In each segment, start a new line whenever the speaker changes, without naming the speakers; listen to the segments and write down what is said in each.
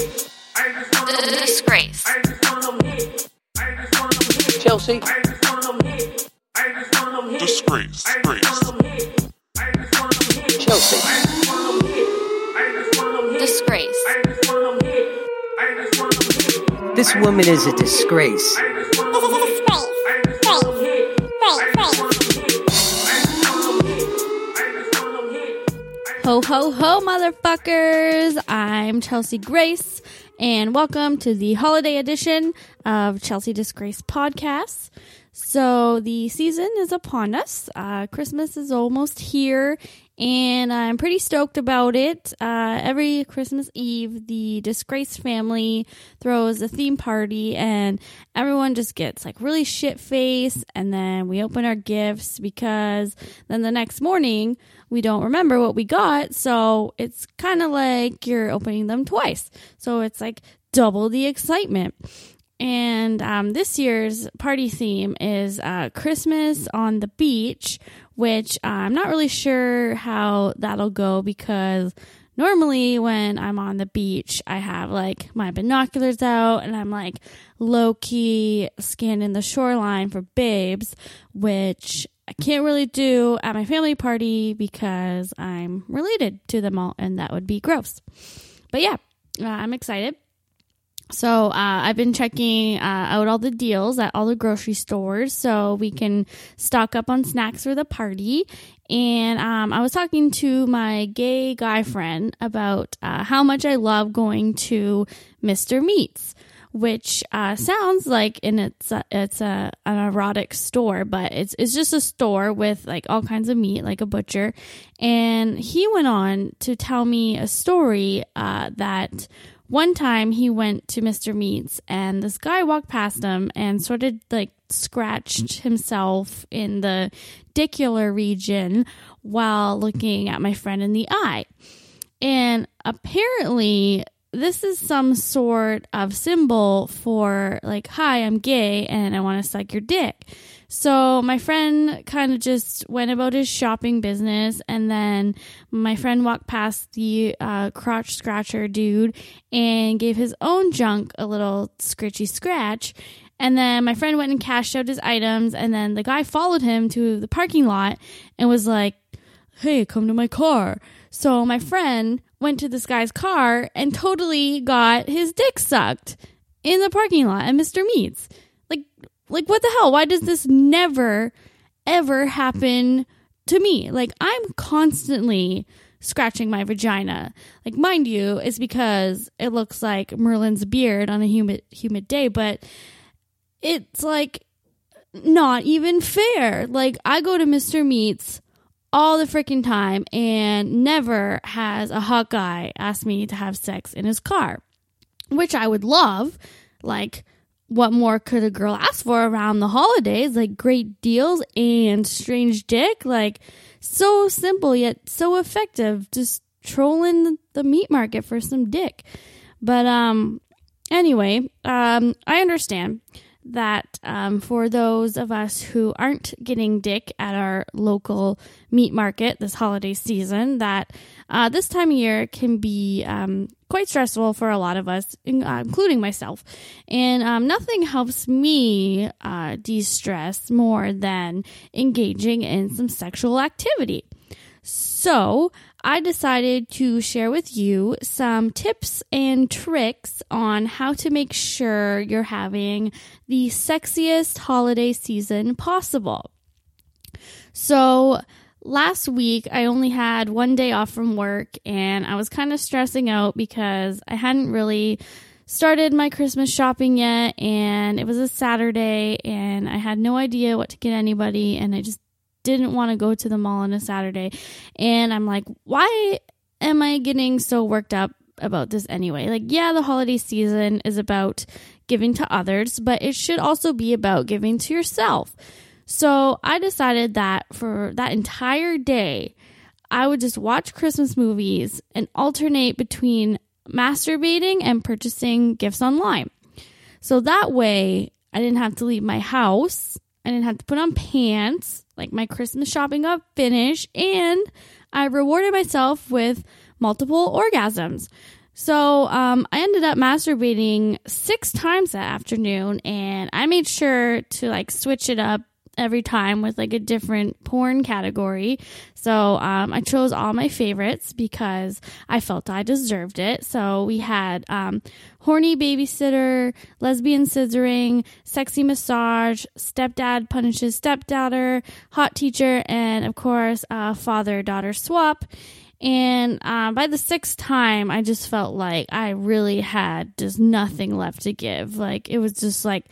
Disgrace. I just want them hit.
I just want them Chelsea.
Disgrace. Disgrace.
Chelsea. I just want them hit.
I just want them disgrace. I just want them hit. I just want them.
This woman is a disgrace.
Ho, ho, ho, motherfuckers! I'm Chelsea Grace, and welcome to the holiday edition of Chelsea Disgrace Podcast. So, the season is upon us. Uh, Christmas is almost here, and I'm pretty stoked about it. Uh, every Christmas Eve, the Disgrace family throws a theme party, and everyone just gets like really shit faced, and then we open our gifts because then the next morning, we don't remember what we got. So it's kind of like you're opening them twice. So it's like double the excitement. And um, this year's party theme is uh, Christmas on the beach, which uh, I'm not really sure how that'll go because normally when I'm on the beach, I have like my binoculars out and I'm like low key scanning the shoreline for babes, which I can't really do at my family party because I'm related to them all and that would be gross. But yeah, uh, I'm excited. So uh, I've been checking uh, out all the deals at all the grocery stores so we can stock up on snacks for the party. And um, I was talking to my gay guy friend about uh, how much I love going to Mr. Meats, which uh, sounds like and it's a, it's a an erotic store, but it's it's just a store with like all kinds of meat, like a butcher. And he went on to tell me a story uh, that one time he went to Mr. Meats and this guy walked past him and sort of like scratched mm. himself in the dicular region while looking at my friend in the eye. And apparently, this is some sort of symbol for like, hi, I'm gay and I want to suck your dick. So my friend kind of just went about his shopping business, and then my friend walked past the uh, crotch scratcher dude and gave his own junk a little scritchy scratch. And then my friend went and cashed out his items, and then the guy followed him to the parking lot and was like, Hey, come to my car. So my friend went to this guy's car and totally got his dick sucked in the parking lot at Mr. Meats. Like, what the hell? Why does this never, ever happen to me? Like, I'm constantly scratching my vagina. Like, mind you, it's because it looks like Merlin's beard on a humid, humid day, but it's like not even fair. Like, I go to Mr. Meats all the freaking time and never has a hot guy ask me to have sex in his car, which I would love. Like, what more could a girl ask for around the holidays? Like, great deals and strange dick. Like, so simple yet so effective. Just trolling the meat market for some dick. But, um, anyway, um, I understand that um, for those of us who aren't getting dick at our local meat market this holiday season, that uh, this time of year can be um, quite stressful for a lot of us, uh, including myself. And um, nothing helps me uh, de stress more than engaging in some sexual activity. So, I decided to share with you some tips and tricks on how to make sure you're having the sexiest holiday season possible. So, last week I only had one day off from work and I was kind of stressing out because I hadn't really started my Christmas shopping yet and it was a Saturday and I had no idea what to get anybody and I just didn't want to go to the mall on a Saturday. And I'm like, why am I getting so worked up about this anyway? Like, yeah, the holiday season is about giving to others, but it should also be about giving to yourself. So I decided that for that entire day, I would just watch Christmas movies and alternate between masturbating and purchasing gifts online. So that way, I didn't have to leave my house. I didn't have to put on pants. Like my Christmas shopping got finished, and I rewarded myself with multiple orgasms. So um, I ended up masturbating six times that afternoon, and I made sure to like switch it up every time with like a different porn category. So um, I chose all my favorites because I felt I deserved it. So we had um, horny babysitter, lesbian scissoring, sexy massage, stepdad punishes stepdaughter, hot teacher, and of course, uh, father daughter swap. And uh, by the sixth time, I just felt like I really had just nothing left to give. Like it was just like,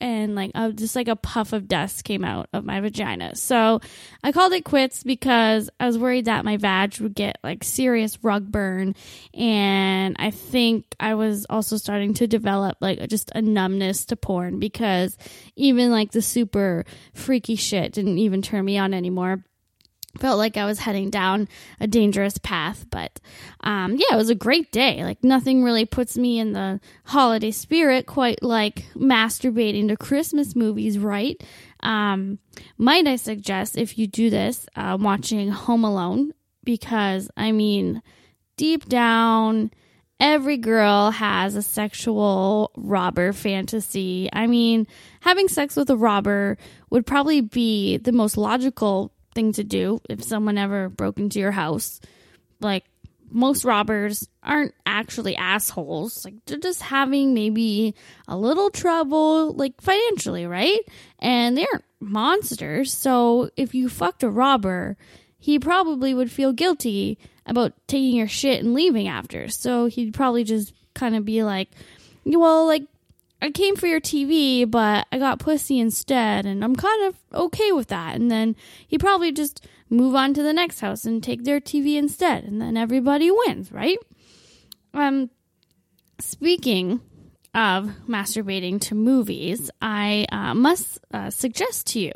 and like just like a puff of dust came out of my vagina. So I called it quits because I was worried that my vag would get like serious rug burn, and I think I was also starting to develop like just a numbness to porn because even like the super freaky shit didn't even turn me on anymore felt like I was heading down a dangerous path. But um, yeah, it was a great day. Like nothing really puts me in the holiday spirit quite like masturbating to Christmas movies, right? Um, might I suggest if you do this, uh, watching Home Alone because I mean, deep down. Every girl has a sexual robber fantasy. I mean, having sex with a robber would probably be the most logical thing to do if someone ever broke into your house. Like most robbers aren't actually assholes. Like they're just having maybe a little trouble like financially, right? And they aren't monsters. So if you fucked a robber, he probably would feel guilty about taking your shit and leaving after. So he'd probably just kind of be like, well, like I came for your TV, but I got pussy instead, and I'm kind of okay with that. And then he probably just move on to the next house and take their TV instead, and then everybody wins, right? Um, speaking of masturbating to movies, I uh, must uh, suggest to you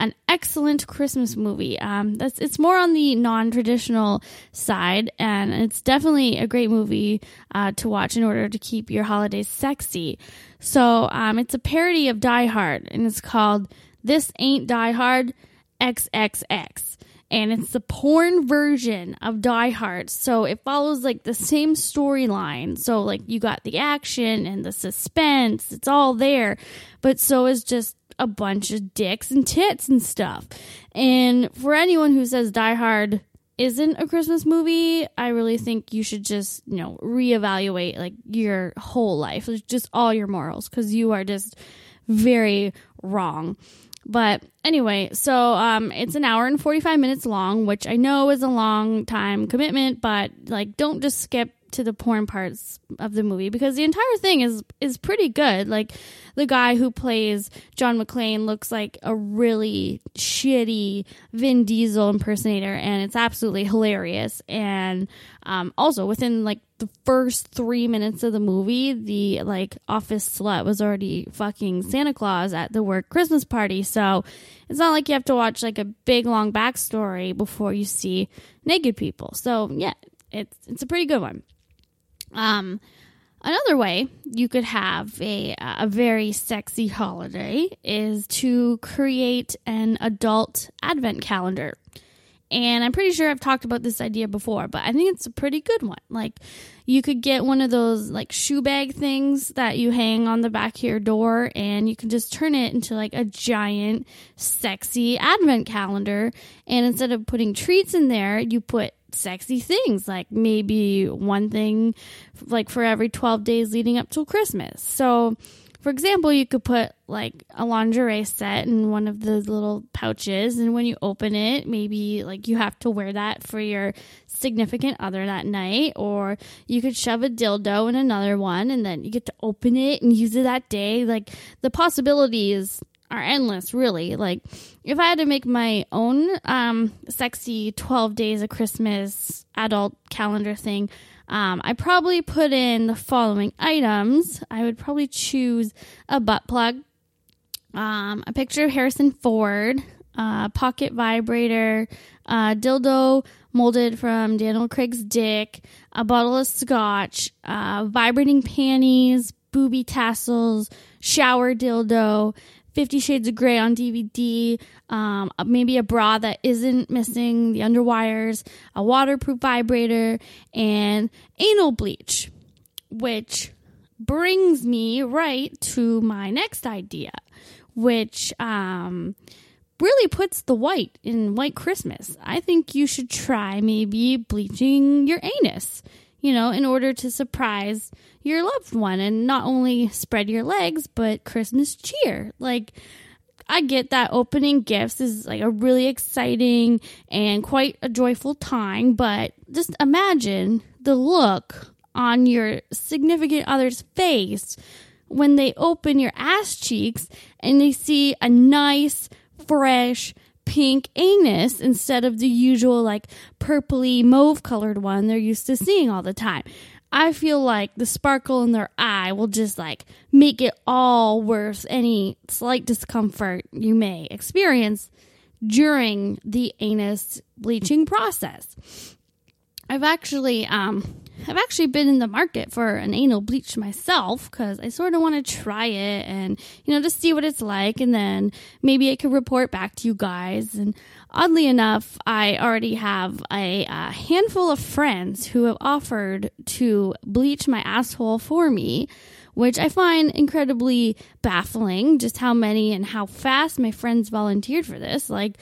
an excellent Christmas movie. Um, that's it's more on the non-traditional side, and it's definitely a great movie uh, to watch in order to keep your holidays sexy. So um, it's a parody of Die Hard, and it's called "This Ain't Die Hard XXX." And it's the porn version of Die Hard. So it follows like the same storyline. So, like, you got the action and the suspense, it's all there. But so is just a bunch of dicks and tits and stuff. And for anyone who says Die Hard isn't a Christmas movie, I really think you should just, you know, reevaluate like your whole life, just all your morals, because you are just very wrong. But anyway, so um, it's an hour and 45 minutes long, which I know is a long time commitment, but like, don't just skip to the porn parts of the movie because the entire thing is is pretty good. Like the guy who plays John McClane looks like a really shitty Vin Diesel impersonator, and it's absolutely hilarious. And um, also within like the first three minutes of the movie, the like office slut was already fucking Santa Claus at the work Christmas party. So it's not like you have to watch like a big long backstory before you see naked people. So yeah, it's it's a pretty good one. Um, another way you could have a a very sexy holiday is to create an adult advent calendar. And I'm pretty sure I've talked about this idea before, but I think it's a pretty good one. Like, you could get one of those like shoe bag things that you hang on the back of your door, and you can just turn it into like a giant, sexy advent calendar. And instead of putting treats in there, you put sexy things like maybe one thing like for every 12 days leading up till Christmas. So, for example, you could put like a lingerie set in one of those little pouches, and when you open it, maybe like you have to wear that for your significant other that night, or you could shove a dildo in another one, and then you get to open it and use it that day. Like the possibilities are endless, really. Like, if I had to make my own um, sexy 12 days of Christmas adult calendar thing, um, I probably put in the following items. I would probably choose a butt plug, um, a picture of Harrison Ford, a pocket vibrator, a dildo molded from Daniel Craig's dick, a bottle of scotch, uh, vibrating panties, booby tassels, shower dildo, Fifty Shades of Grey on DVD, um, maybe a bra that isn't missing the underwires, a waterproof vibrator, and anal bleach, which brings me right to my next idea, which um, really puts the white in White Christmas. I think you should try maybe bleaching your anus, you know, in order to surprise your loved one and not only spread your legs, but Christmas cheer. Like, I get that opening gifts is like a really exciting and quite a joyful time, but just imagine the look on your significant other's face when they open your ass cheeks and they see a nice, fresh, pink anus instead of the usual like purpley mauve colored one they're used to seeing all the time. I feel like the sparkle in their eye will just like make it all worth any slight discomfort you may experience during the anus bleaching process. I've actually um I've actually been in the market for an anal bleach myself because I sort of want to try it and you know just see what it's like and then maybe I could report back to you guys. And oddly enough I already have a, a handful of friends who have offered to bleach my asshole for me which I find incredibly baffling just how many and how fast my friends volunteered for this. Like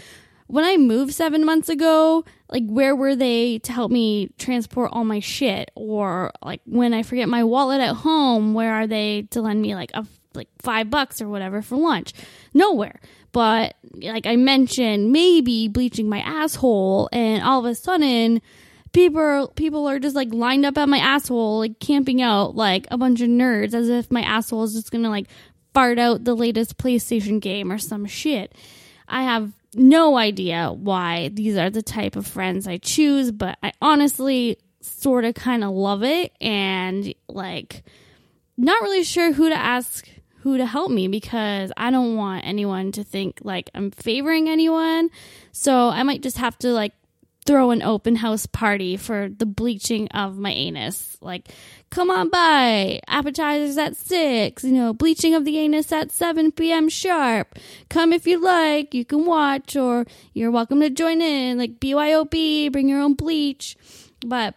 when I moved seven months ago, like where were they to help me transport all my shit? Or like when I forget my wallet at home, where are they to lend me like a like five bucks or whatever for lunch? Nowhere. But like I mentioned, maybe bleaching my asshole, and all of a sudden, people people are just like lined up at my asshole, like camping out like a bunch of nerds, as if my asshole is just gonna like fart out the latest PlayStation game or some shit. I have no idea why these are the type of friends I choose, but I honestly sort of kind of love it and like not really sure who to ask who to help me because I don't want anyone to think like I'm favoring anyone. So I might just have to like throw an open house party for the bleaching of my anus. Like, come on by. Appetizers at 6. You know, bleaching of the anus at 7 p.m. sharp. Come if you like. You can watch or you're welcome to join in. Like, BYOB, bring your own bleach. But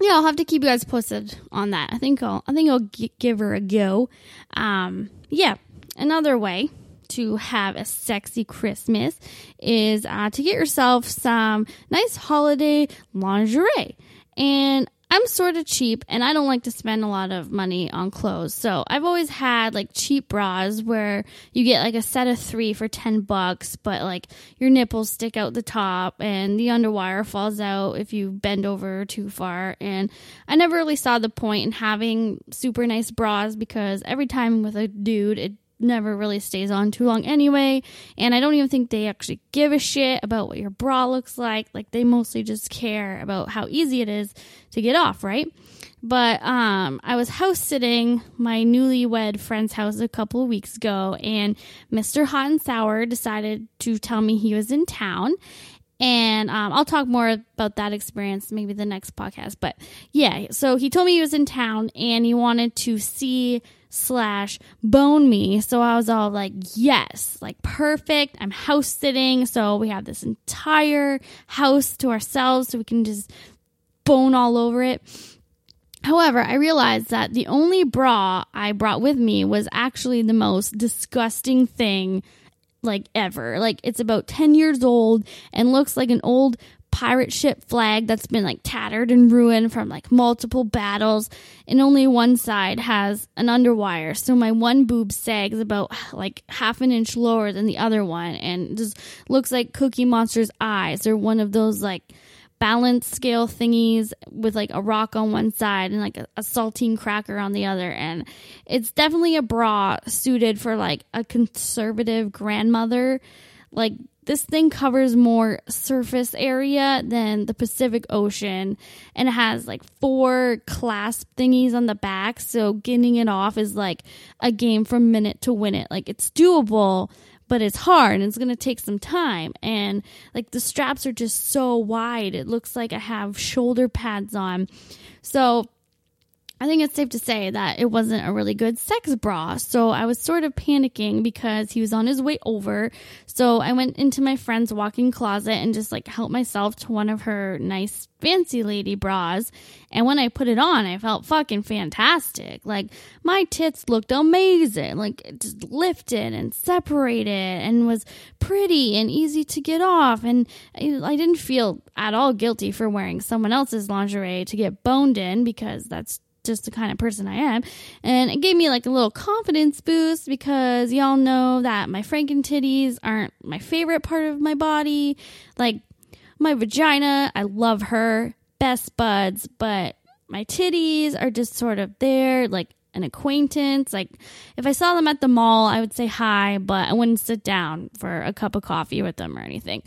yeah, I'll have to keep you guys posted on that. I think I'll I think I'll g- give her a go. Um, yeah, another way to have a sexy Christmas is uh, to get yourself some nice holiday lingerie. And I'm sort of cheap and I don't like to spend a lot of money on clothes. So I've always had like cheap bras where you get like a set of three for 10 bucks, but like your nipples stick out the top and the underwire falls out if you bend over too far. And I never really saw the point in having super nice bras because every time with a dude, it never really stays on too long anyway. And I don't even think they actually give a shit about what your bra looks like. Like they mostly just care about how easy it is to get off, right? But um, I was house sitting my newlywed friend's house a couple of weeks ago, and Mr. Hot and Sour decided to tell me he was in town. And um, I'll talk more about that experience maybe the next podcast. But yeah, so he told me he was in town and he wanted to see slash bone me. So I was all like, yes, like perfect. I'm house sitting. So we have this entire house to ourselves so we can just bone all over it. However, I realized that the only bra I brought with me was actually the most disgusting thing like ever. Like it's about 10 years old and looks like an old pirate ship flag that's been like tattered and ruined from like multiple battles and only one side has an underwire. So my one boob sags about like half an inch lower than the other one and just looks like cookie monster's eyes. Or one of those like balance scale thingies with like a rock on one side and like a, a, saltine cracker on the other. And it's definitely a bra suited for like a conservative grandmother like this thing covers more surface area than the Pacific Ocean and it has like four clasp thingies on the back. So getting it off is like a game from minute to win it. Like it's doable, but it's hard and it's going to take some time. And like the straps are just so wide. It looks like I have shoulder pads on. So I think it's safe to say that it wasn't a really good sex bra. So I was sort of panicking because he was on his way over. So I went into my friend's walk-in closet and just like helped myself to one of her nice fancy lady bras. And when I put it on, I felt fucking fantastic. Like my tits looked amazing. Like it just lifted and separated and was pretty and easy to get off. And I I didn't feel at all guilty for wearing someone else's lingerie to get boned in because that's just the kind of person I am. And it gave me like a little confidence boost because y'all know that my franken titties aren't my favorite part of my body. Like my vagina, I love her, best buds, but my titties are just sort of there, like an acquaintance. Like if I saw them at the mall, I would say hi, but I wouldn't sit down for a cup of coffee with them or anything.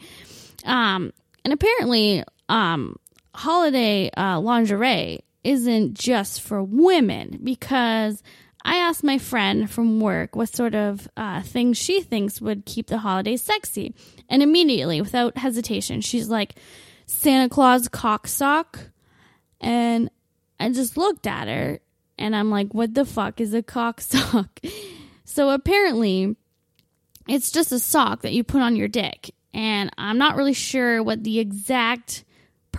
Um, and apparently, um, holiday uh, lingerie isn't just for women because I asked my friend from work what sort of uh, things she thinks would keep the holidays sexy. And immediately, without hesitation, she's like, Santa Claus cock sock. And I just looked at her and I'm like, what the fuck is a cock sock? so apparently, it's just a sock that you put on your dick. And I'm not really sure what the exact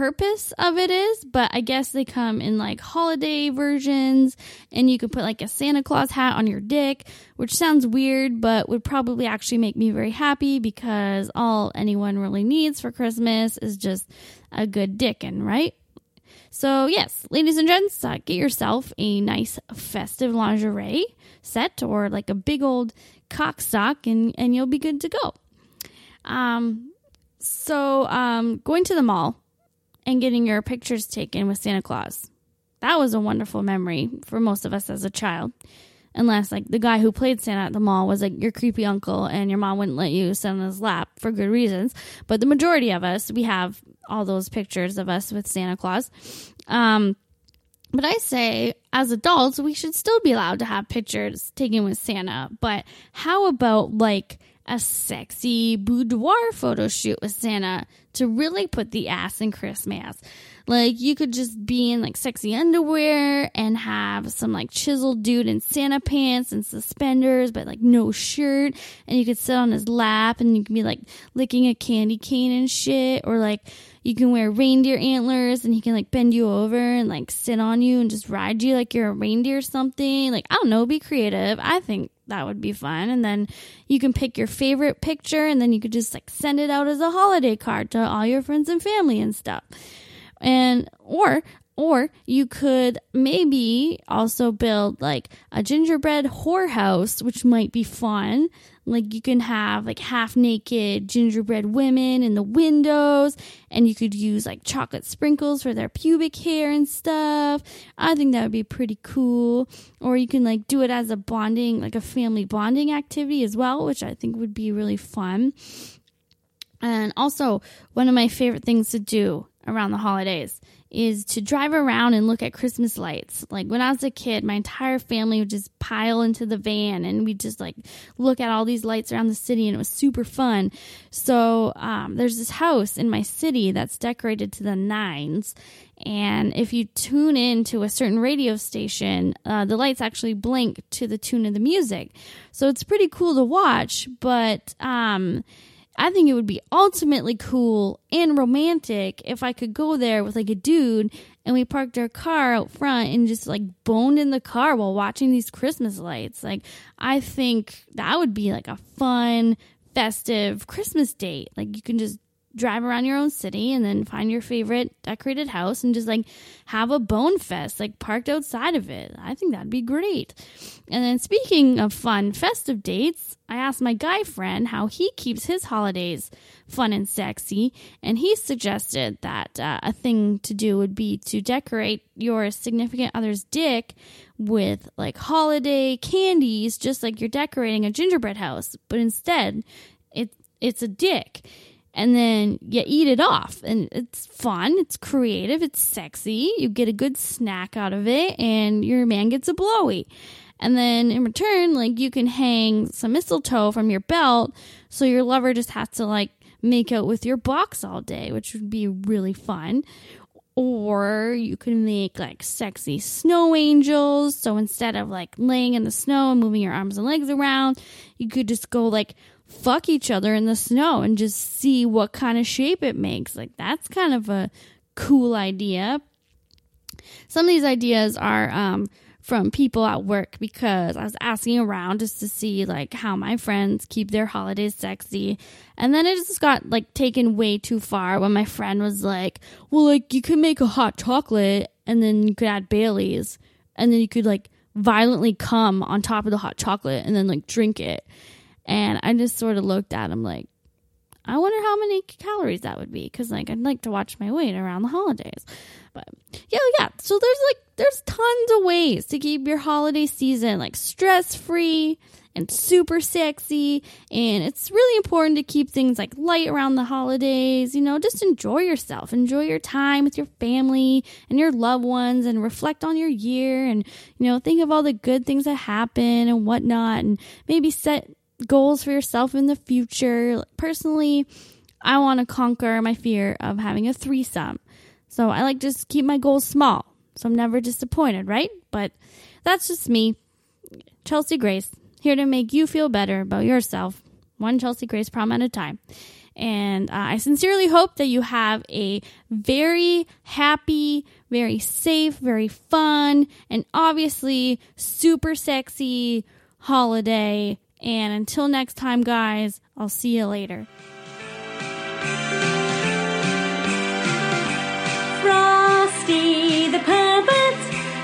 purpose of it is, but I guess they come in like holiday versions and you can put like a Santa Claus hat on your dick, which sounds weird, but would probably actually make me very happy because all anyone really needs for Christmas is just a good dickin', right? So, yes, ladies and gents, uh, get yourself a nice festive lingerie set or like a big old cock sock and, and you'll be good to go. Um, so, um, going to the mall and getting your pictures taken with Santa Claus. That was a wonderful memory for most of us as a child. Unless, like, the guy who played Santa at the mall was like your creepy uncle and your mom wouldn't let you sit on his lap for good reasons. But the majority of us, we have all those pictures of us with Santa Claus. Um, but I say, as adults, we should still be allowed to have pictures taken with Santa. But how about, like, a sexy boudoir photo shoot with Santa to really put the ass in Christmas. Like you could just be in like sexy underwear and have some like chiseled dude in Santa pants and suspenders, but like no shirt. And you could sit on his lap and you can be like licking a candy cane and shit. Or like you can wear reindeer antlers and he can like bend you over and like sit on you and just ride you like you're a reindeer or something. Like, I don't know, be creative. I think that would be fun. And then you can pick your favorite picture and then you could just like send it out as a holiday card to all your friends and family and stuff. And or or you could maybe also build like a gingerbread whorehouse, which might be fun. Like you can have like half naked gingerbread women in the windows, and you could use like chocolate sprinkles for their pubic hair and stuff. I think that would be pretty cool. Or you can like do it as a bonding, like a family bonding activity as well, which I think would be really fun. And also, one of my favorite things to do around the holidays is to drive around and look at Christmas lights. Like when I was a kid, my entire family would just pile into the van and we'd just like look at all these lights around the city and it was super fun. So um, there's this house in my city that's decorated to the nines. And if you tune in to a certain radio station, uh, the lights actually blink to the tune of the music. So it's pretty cool to watch, but um, I think it would be ultimately cool and romantic if I could go there with like a dude and we parked our car out front and just like boned in the car while watching these Christmas lights. Like, I think that would be like a fun, festive Christmas date. Like, you can just drive around your own city and then find your favorite decorated house and just like have a bone fest like parked outside of it. I think that'd be great. And then speaking of fun festive dates, I asked my guy friend how he keeps his holidays fun and sexy, and he suggested that uh, a thing to do would be to decorate your significant other's dick with like holiday candies, just like you're decorating a gingerbread house, but instead it it's a dick and then you eat it off. And it's fun. It's creative. It's sexy. You get a good snack out of it and your man gets a blowy. And then in return like you can hang some mistletoe from your belt so your lover just has to like make out with your box all day which would be really fun. Or you can make like sexy snow angels. So instead of like laying in the snow and moving your arms and legs around, you could just go like fuck each other in the snow and just see what kind of shape it makes. Like that's kind of a cool idea. Some of these ideas are um, from people at work because I was asking around just to see like how my friends keep their holidays sexy. And then it just got like taken way too far when my friend was like, "Well, like you could make a hot chocolate and then you could add Baileys and then you could like violently come on top of the hot chocolate and then like drink it." And I just sort of looked at him like, I wonder how many calories that would be because like I'd like to watch my weight around the holidays. But yeah, yeah. So there's like there's tons of ways to keep your holiday season like stress free and super sexy. And it's really important to keep things like light around the holidays. You know, just enjoy yourself, enjoy your time with your family and your loved ones, and reflect on your year. And you know, think of all the good things that happen and whatnot, and maybe set goals for yourself in the future. Personally, I want to conquer my fear of having a threesome. So I like just keep my goals small. So I'm never disappointed, right? But that's just me. Chelsea Grace, here to make you feel better about yourself, one Chelsea Grace prom at a time. And uh, I sincerely hope that you have a very happy, very safe, very fun, and obviously super sexy holiday and until next time, guys, I'll see you later.
Frosty the pervert,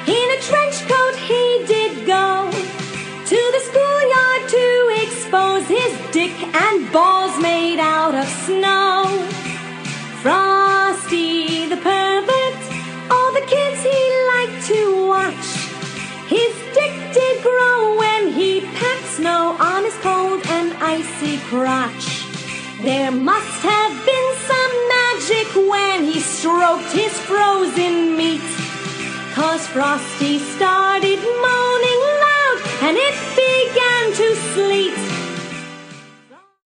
in a trench coat he did go to the schoolyard to expose his dick and balls made out of snow. Crotch. There must have been some magic when he stroked his frozen meat. Cause Frosty started moaning loud and it began to snow.